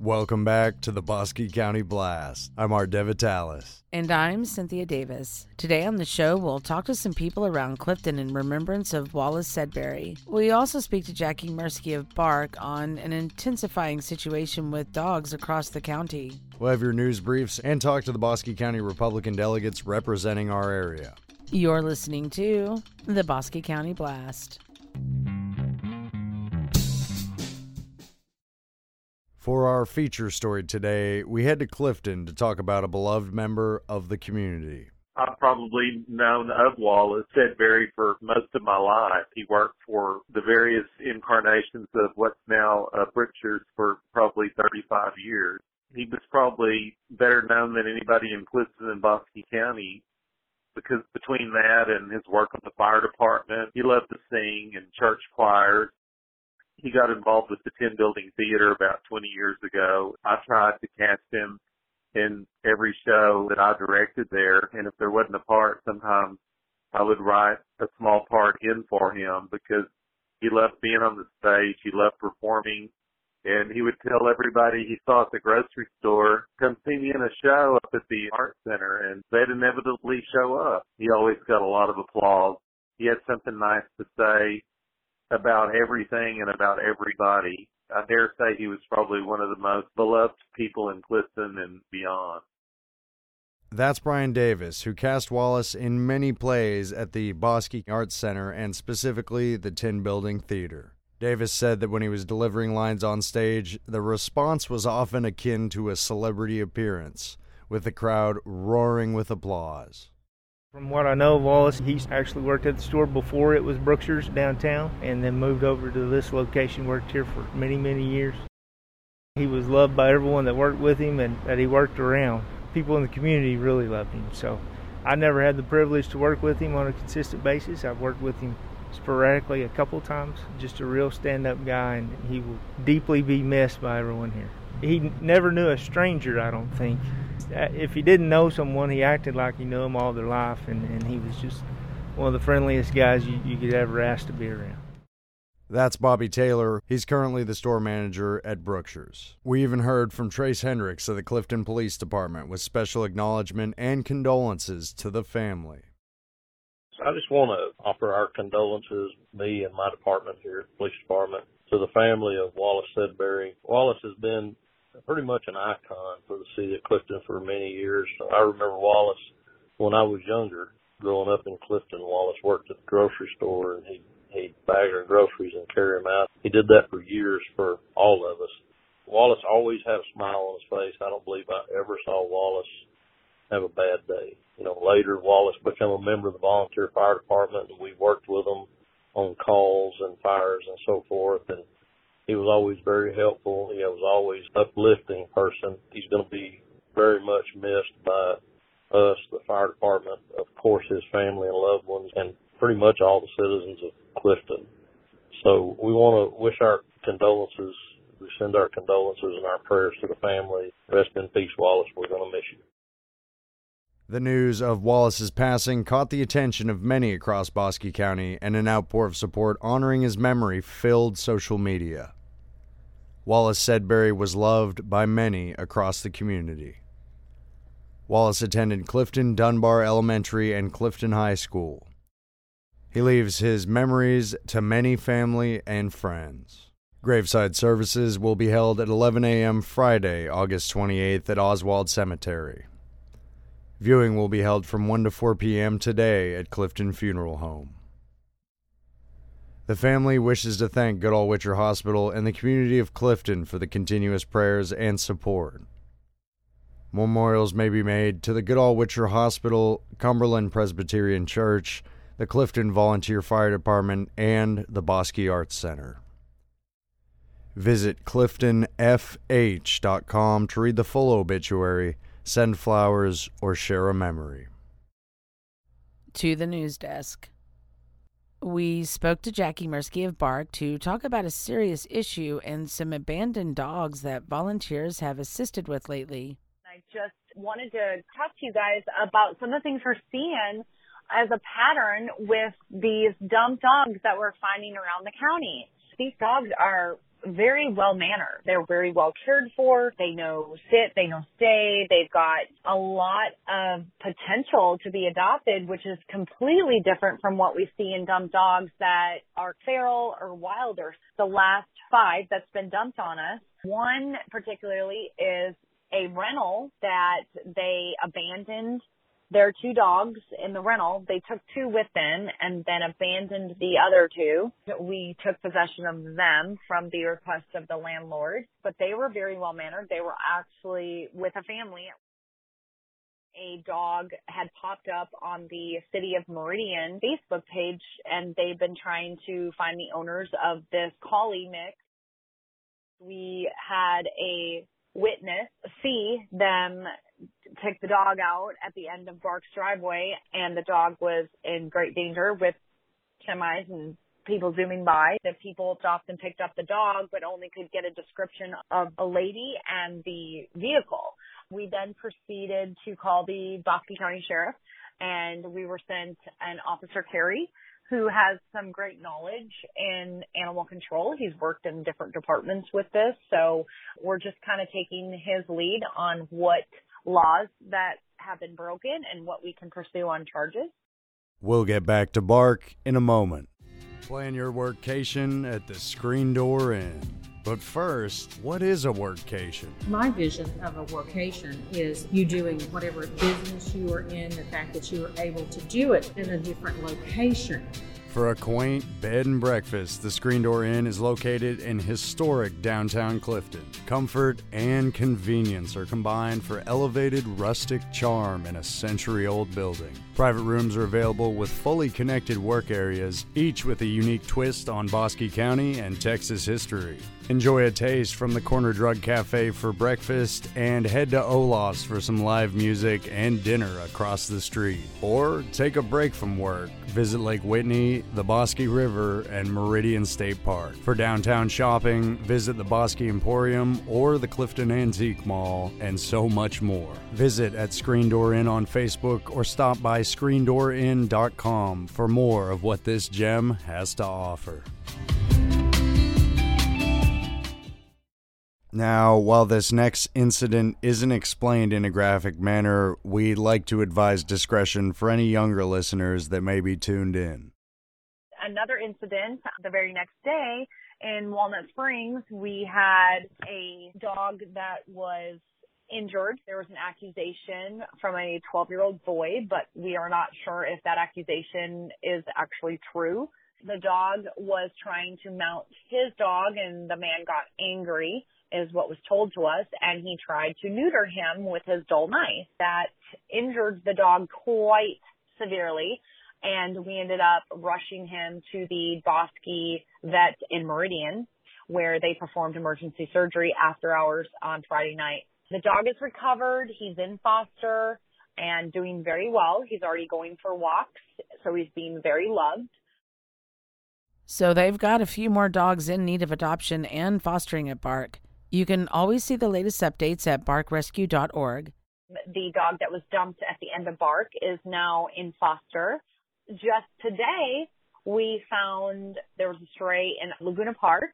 Welcome back to the Bosque County Blast. I'm Art DeVitalis. And I'm Cynthia Davis. Today on the show, we'll talk to some people around Clifton in remembrance of Wallace Sedbury. We also speak to Jackie Mursky of Bark on an intensifying situation with dogs across the county. We'll have your news briefs and talk to the Bosque County Republican delegates representing our area. You're listening to the Bosque County Blast. For our feature story today, we head to Clifton to talk about a beloved member of the community. I've probably known of Wallace Sedbury for most of my life. He worked for the various incarnations of what's now uh, Brookshires for probably 35 years. He was probably better known than anybody in Clifton and Bosque County because between that and his work on the fire department, he loved to sing and church choirs he got involved with the Tin Building Theater about 20 years ago. I tried to cast him in every show that I directed there, and if there wasn't a part, sometimes I would write a small part in for him because he loved being on the stage, he loved performing, and he would tell everybody he saw at the grocery store, come see me in a show up at the art center, and they'd inevitably show up. He always got a lot of applause. He had something nice to say about everything and about everybody. I dare say he was probably one of the most beloved people in Clifton and beyond. That's Brian Davis, who cast Wallace in many plays at the Bosque Arts Center and specifically the Tin Building Theater. Davis said that when he was delivering lines on stage, the response was often akin to a celebrity appearance, with the crowd roaring with applause. From what I know of Wallace, he's actually worked at the store before it was Brookshire's downtown and then moved over to this location, worked here for many, many years. He was loved by everyone that worked with him and that he worked around. People in the community really loved him. So I never had the privilege to work with him on a consistent basis. I've worked with him sporadically a couple times. Just a real stand up guy, and he will deeply be missed by everyone here. He never knew a stranger, I don't think. Uh, if he didn't know someone, he acted like he knew them all their life, and, and he was just one of the friendliest guys you, you could ever ask to be around. That's Bobby Taylor. He's currently the store manager at Brookshire's. We even heard from Trace Hendricks of the Clifton Police Department with special acknowledgement and condolences to the family. I just want to offer our condolences, me and my department here at the police department, to the family of Wallace Sedbury. Wallace has been pretty much an icon for the city of Clifton for many years. I remember Wallace when I was younger, growing up in Clifton. Wallace worked at the grocery store and he he'd bag our groceries and carry them out. He did that for years for all of us. Wallace always had a smile on his face. I don't believe I ever saw Wallace have a bad day. You know, later Wallace became a member of the volunteer fire department and we worked with him on calls and fires and so forth and he was always very helpful. He was always uplifting person. He's going to be very much missed by us, the fire department, of course, his family and loved ones, and pretty much all the citizens of Clifton. So we want to wish our condolences. We send our condolences and our prayers to the family. Rest in peace, Wallace. We're going to miss you. The news of Wallace's passing caught the attention of many across Bosque County, and an outpour of support honoring his memory filled social media. Wallace Sedbury was loved by many across the community. Wallace attended Clifton Dunbar Elementary and Clifton High School. He leaves his memories to many family and friends. Graveside services will be held at 11 a.m. Friday, August 28th at Oswald Cemetery. Viewing will be held from 1 to 4 p.m. today at Clifton Funeral Home. The family wishes to thank Goodall Witcher Hospital and the community of Clifton for the continuous prayers and support. Memorials may be made to the Goodall Witcher Hospital, Cumberland Presbyterian Church, the Clifton Volunteer Fire Department, and the Bosque Arts Center. Visit cliftonfh.com to read the full obituary, send flowers, or share a memory. To the news desk. We spoke to Jackie Mursky of Bark to talk about a serious issue and some abandoned dogs that volunteers have assisted with lately. I just wanted to talk to you guys about some of the things we're seeing as a pattern with these dumb dogs that we're finding around the county. These dogs are very well mannered. They're very well cared for. They know sit, they know stay. They've got a lot of potential to be adopted, which is completely different from what we see in dump dogs that are feral or wilder. The last five that's been dumped on us, one particularly is a rental that they abandoned their two dogs in the rental. They took two with them and then abandoned the other two. We took possession of them from the request of the landlord, but they were very well mannered. They were actually with a family. A dog had popped up on the City of Meridian Facebook page and they've been trying to find the owners of this collie mix. We had a witness see them take the dog out at the end of Bark's driveway and the dog was in great danger with semis and people zooming by. The people stopped and picked up the dog but only could get a description of a lady and the vehicle. We then proceeded to call the Bosque County Sheriff and we were sent an officer Carey who has some great knowledge in animal control. He's worked in different departments with this. So we're just kind of taking his lead on what laws that have been broken and what we can pursue on charges. We'll get back to Bark in a moment. Plan your workcation at the Screen Door Inn. But first, what is a workcation? My vision of a workcation is you doing whatever business you are in, the fact that you are able to do it in a different location. For a quaint bed and breakfast, the Screen Door Inn is located in historic downtown Clifton. Comfort and convenience are combined for elevated rustic charm in a century old building. Private rooms are available with fully connected work areas, each with a unique twist on Bosque County and Texas history. Enjoy a taste from the Corner Drug Cafe for breakfast and head to Olaf's for some live music and dinner across the street. Or take a break from work. Visit Lake Whitney, the Bosque River, and Meridian State Park. For downtown shopping, visit the Bosque Emporium or the Clifton Antique Mall, and so much more. Visit at Screen Door Inn on Facebook or stop by screendoorin.com for more of what this gem has to offer. Now, while this next incident isn't explained in a graphic manner, we'd like to advise discretion for any younger listeners that may be tuned in. Another incident the very next day in Walnut Springs, we had a dog that was injured. There was an accusation from a 12 year old boy, but we are not sure if that accusation is actually true. The dog was trying to mount his dog and the man got angry is what was told to us and he tried to neuter him with his dull knife that injured the dog quite severely and we ended up rushing him to the Bosque vet in Meridian where they performed emergency surgery after hours on Friday night. The dog is recovered. He's in foster and doing very well. He's already going for walks, so he's being very loved. So they've got a few more dogs in need of adoption and fostering at Bark. You can always see the latest updates at barkrescue.org. The dog that was dumped at the end of Bark is now in foster. Just today, we found there was a stray in Laguna Park.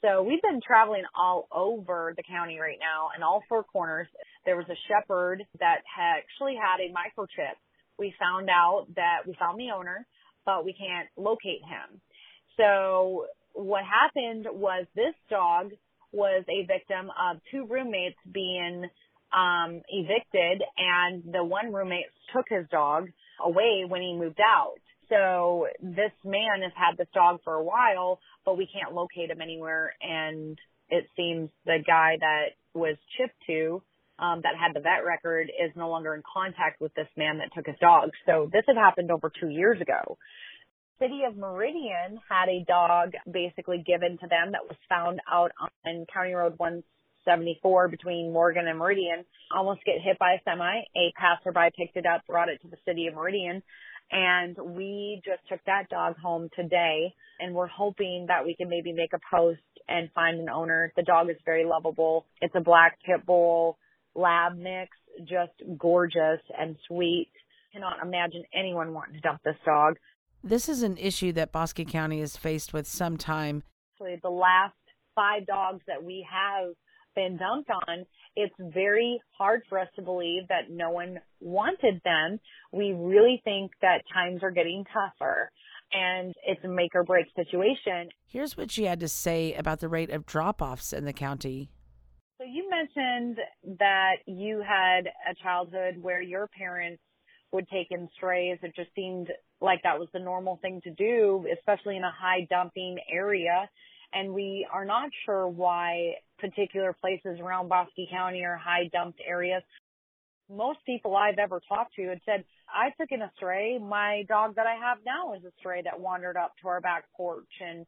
So we've been traveling all over the county right now in all four corners. There was a shepherd that had actually had a microchip. We found out that we found the owner, but we can't locate him. So what happened was this dog was a victim of two roommates being um, evicted, and the one roommate took his dog away when he moved out. So this man has had this dog for a while, but we can't locate him anywhere. And it seems the guy that was chipped to, um, that had the vet record, is no longer in contact with this man that took his dog. So this had happened over two years ago. City of Meridian had a dog basically given to them that was found out on County Road 174 between Morgan and Meridian. Almost get hit by a semi. A passerby picked it up, brought it to the City of Meridian, and we just took that dog home today. And we're hoping that we can maybe make a post and find an owner. The dog is very lovable. It's a black pit bull lab mix, just gorgeous and sweet. Cannot imagine anyone wanting to dump this dog. This is an issue that Bosque County has faced with some time. The last five dogs that we have been dumped on, it's very hard for us to believe that no one wanted them. We really think that times are getting tougher and it's a make or break situation. Here's what she had to say about the rate of drop offs in the county. So you mentioned that you had a childhood where your parents would take in strays. It just seemed like that was the normal thing to do, especially in a high dumping area. And we are not sure why particular places around Bosque County are high dumped areas. Most people I've ever talked to had said, I took in a stray. My dog that I have now is a stray that wandered up to our back porch and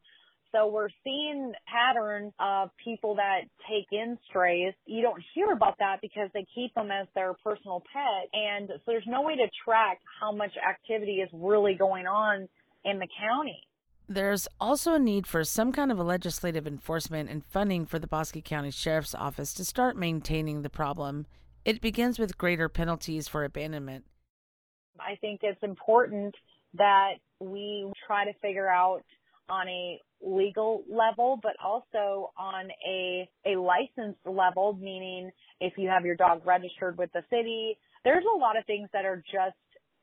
so we're seeing pattern of people that take in strays. You don't hear about that because they keep them as their personal pet. And so there's no way to track how much activity is really going on in the county. There's also a need for some kind of a legislative enforcement and funding for the Bosque County Sheriff's Office to start maintaining the problem. It begins with greater penalties for abandonment. I think it's important that we try to figure out on a legal level, but also on a, a licensed level, meaning if you have your dog registered with the city, there's a lot of things that are just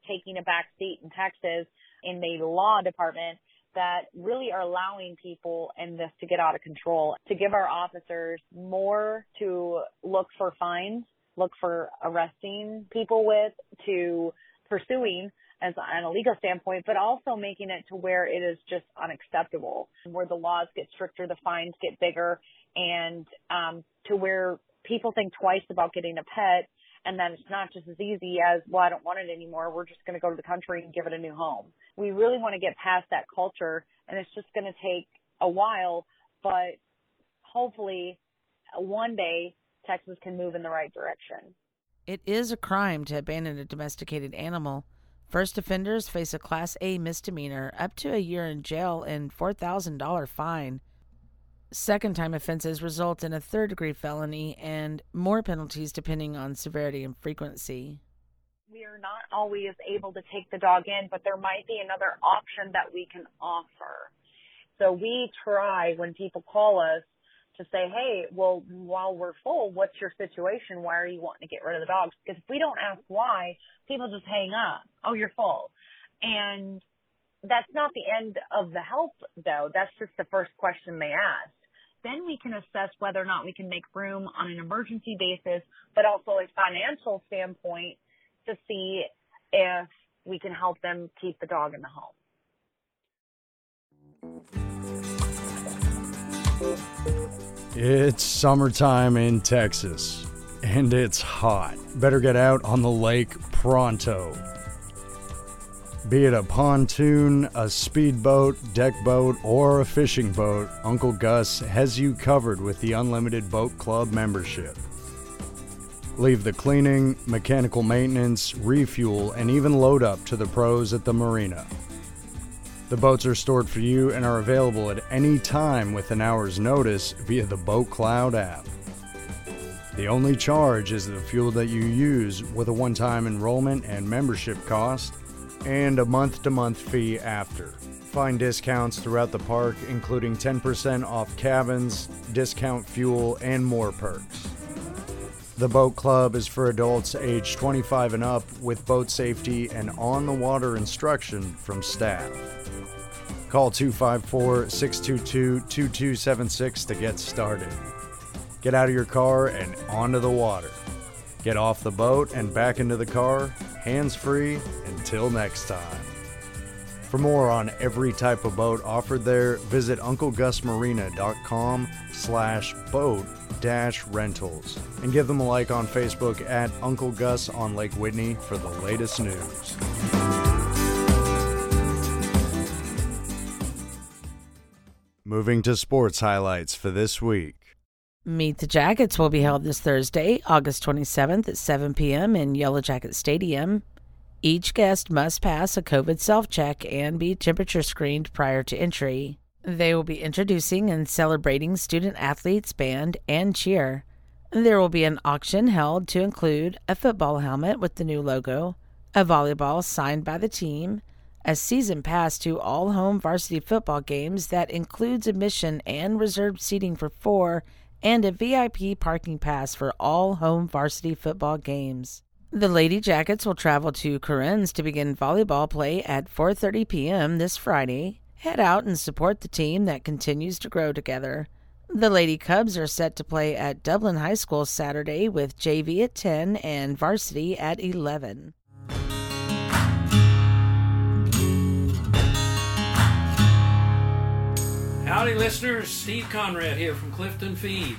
taking a back seat in Texas in the law department that really are allowing people in this to get out of control, to give our officers more to look for fines, look for arresting people with, to pursuing as on a legal standpoint, but also making it to where it is just unacceptable, where the laws get stricter, the fines get bigger, and um, to where people think twice about getting a pet, and then it's not just as easy as, well, I don't want it anymore. We're just going to go to the country and give it a new home. We really want to get past that culture, and it's just going to take a while, but hopefully one day Texas can move in the right direction. It is a crime to abandon a domesticated animal. First offenders face a Class A misdemeanor, up to a year in jail, and $4,000 fine. Second time offenses result in a third degree felony and more penalties depending on severity and frequency. We are not always able to take the dog in, but there might be another option that we can offer. So we try when people call us to say, hey, well, while we're full, what's your situation? Why are you wanting to get rid of the dogs? Because if we don't ask why, people just hang up. Oh, you're full. And that's not the end of the help, though. That's just the first question they ask. Then we can assess whether or not we can make room on an emergency basis, but also a financial standpoint to see if we can help them keep the dog in the home. It's summertime in Texas, and it's hot. Better get out on the lake pronto. Be it a pontoon, a speedboat, deck boat, or a fishing boat, Uncle Gus has you covered with the Unlimited Boat Club membership. Leave the cleaning, mechanical maintenance, refuel, and even load up to the pros at the marina. The boats are stored for you and are available at any time with an hour's notice via the Boat Cloud app. The only charge is the fuel that you use with a one time enrollment and membership cost, and a month to month fee after. Find discounts throughout the park, including 10% off cabins, discount fuel, and more perks. The Boat Club is for adults age 25 and up with boat safety and on the water instruction from staff. Call 254 622 2276 to get started. Get out of your car and onto the water. Get off the boat and back into the car, hands free, until next time. For more on every type of boat offered there, visit UncleGusMarina.com slash boat rentals and give them a like on Facebook at Uncle Gus on Lake Whitney for the latest news. Moving to sports highlights for this week. Meet the Jackets will be held this Thursday, August 27th at 7 p.m. in Yellow Jacket Stadium. Each guest must pass a COVID self check and be temperature screened prior to entry. They will be introducing and celebrating student athletes, band, and cheer. There will be an auction held to include a football helmet with the new logo, a volleyball signed by the team, a season pass to all home varsity football games that includes admission and reserved seating for four, and a VIP parking pass for all home varsity football games. The Lady Jackets will travel to Corinne's to begin volleyball play at 4:30 p.m. this Friday. Head out and support the team that continues to grow together. The Lady Cubs are set to play at Dublin High School Saturday with JV at 10 and varsity at 11. Howdy, listeners. Steve Conrad here from Clifton Feed.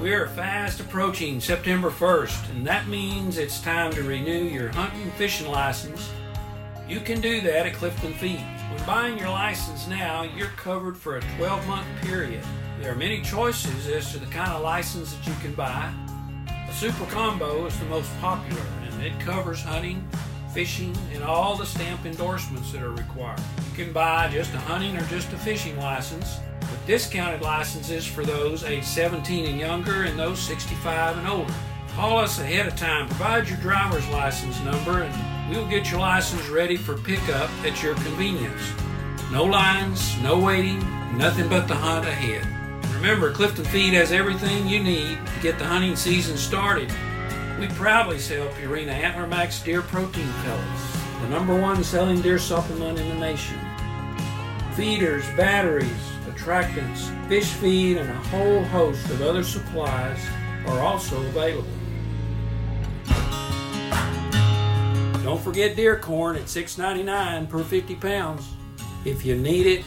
We are fast approaching September 1st, and that means it's time to renew your hunting and fishing license. You can do that at Clifton Feed. When buying your license now, you're covered for a 12 month period. There are many choices as to the kind of license that you can buy. The Super Combo is the most popular, and it covers hunting, fishing, and all the stamp endorsements that are required. You can buy just a hunting or just a fishing license with discounted licenses for those age 17 and younger and those 65 and older. Call us ahead of time, provide your driver's license number, and we'll get your license ready for pickup at your convenience. No lines, no waiting, nothing but the hunt ahead. Remember, Clifton Feed has everything you need to get the hunting season started. We proudly sell Purina Antler Max Deer Protein Pellets, the number one selling deer supplement in the nation. Feeders, batteries, attractants, fish feed, and a whole host of other supplies are also available. Don't forget deer corn at $6.99 per 50 pounds. If you need it,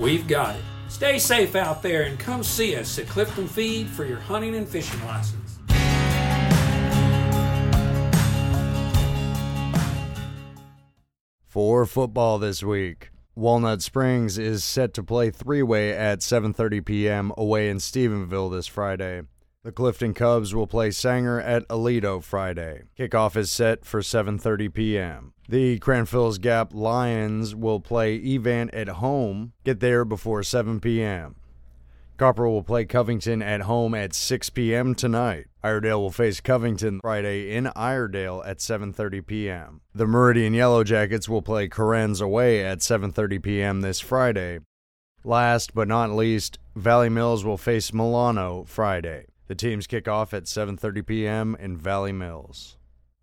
we've got it. Stay safe out there and come see us at Clifton Feed for your hunting and fishing license. For football this week, Walnut Springs is set to play three-way at 7:30 p.m. away in Stephenville this Friday. The Clifton Cubs will play Sanger at Aledo Friday. Kickoff is set for 7:30 p.m. The Cranfills Gap Lions will play Evant at home. Get there before 7 p.m. Kopperl will play Covington at home at 6 p.m. tonight. Iredell will face Covington Friday in Iredell at 7:30 p.m. The Meridian Yellow Jackets will play Corenz away at 7:30 p.m. this Friday. Last but not least, Valley Mills will face Milano Friday. The teams kick off at 7:30 p.m. in Valley Mills.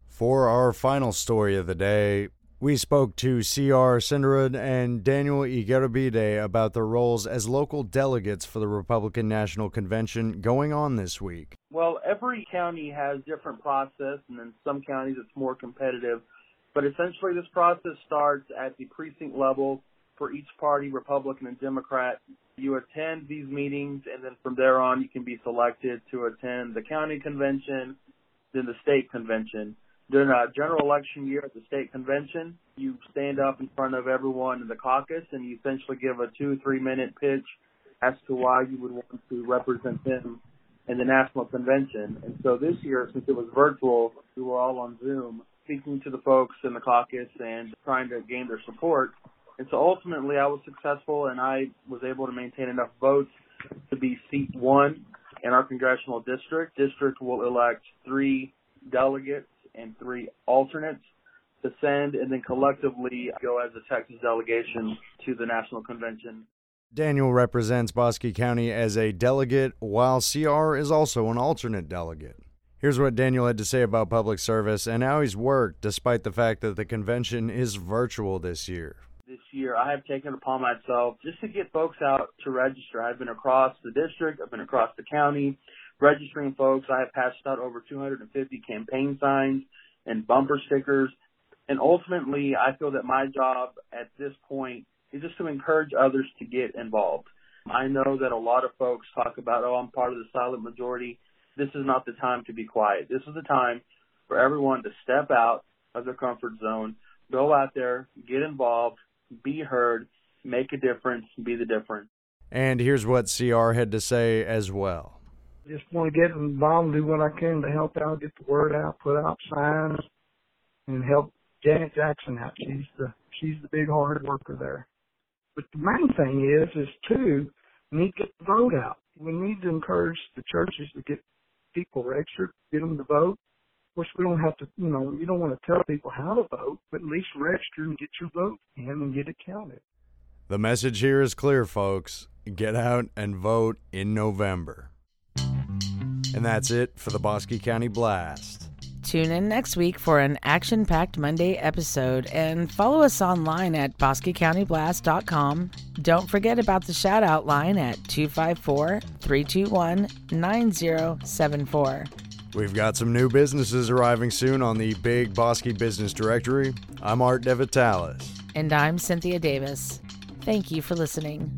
For our final story of the day, we spoke to C.R. Cinderud and Daniel Igarabide about their roles as local delegates for the Republican National Convention going on this week. Well, every county has different process, and in some counties it's more competitive. But essentially, this process starts at the precinct level for each party, Republican and Democrat. You attend these meetings, and then from there on, you can be selected to attend the county convention, then the state convention during a general election year at the state convention, you stand up in front of everyone in the caucus and you essentially give a two, three minute pitch as to why you would want to represent them in the national convention. And so this year, since it was virtual, we were all on Zoom speaking to the folks in the caucus and trying to gain their support. And so ultimately I was successful and I was able to maintain enough votes to be seat one in our congressional district. District will elect three delegates and three alternates to send and then collectively go as a Texas delegation to the national convention. Daniel represents Bosque County as a delegate, while CR is also an alternate delegate. Here's what Daniel had to say about public service and how he's worked despite the fact that the convention is virtual this year. This year, I have taken upon myself just to get folks out to register. I've been across the district, I've been across the county, registering folks. I have passed out over 250 campaign signs and bumper stickers. And ultimately, I feel that my job at this point is just to encourage others to get involved. I know that a lot of folks talk about, oh, I'm part of the silent majority. This is not the time to be quiet. This is the time for everyone to step out of their comfort zone, go out there, get involved, be heard, make a difference, be the difference. And here's what CR had to say as well. Just want to get involved, do what I can to help out, get the word out, put out signs, and help Janet Jackson out. She's the she's the big hard worker there. But the main thing is is too we need to get the vote out. We need to encourage the churches to get people registered, get them to vote, course, we don't have to, you know, you don't want to tell people how to vote, but at least register and get your vote in and get it counted. The message here is clear, folks. Get out and vote in November. And that's it for the Bosque County Blast. Tune in next week for an action packed Monday episode and follow us online at bosquecountyblast.com. Don't forget about the shout out line at 254 321 9074. We've got some new businesses arriving soon on the Big Bosque Business Directory. I'm Art DeVitalis. And I'm Cynthia Davis. Thank you for listening.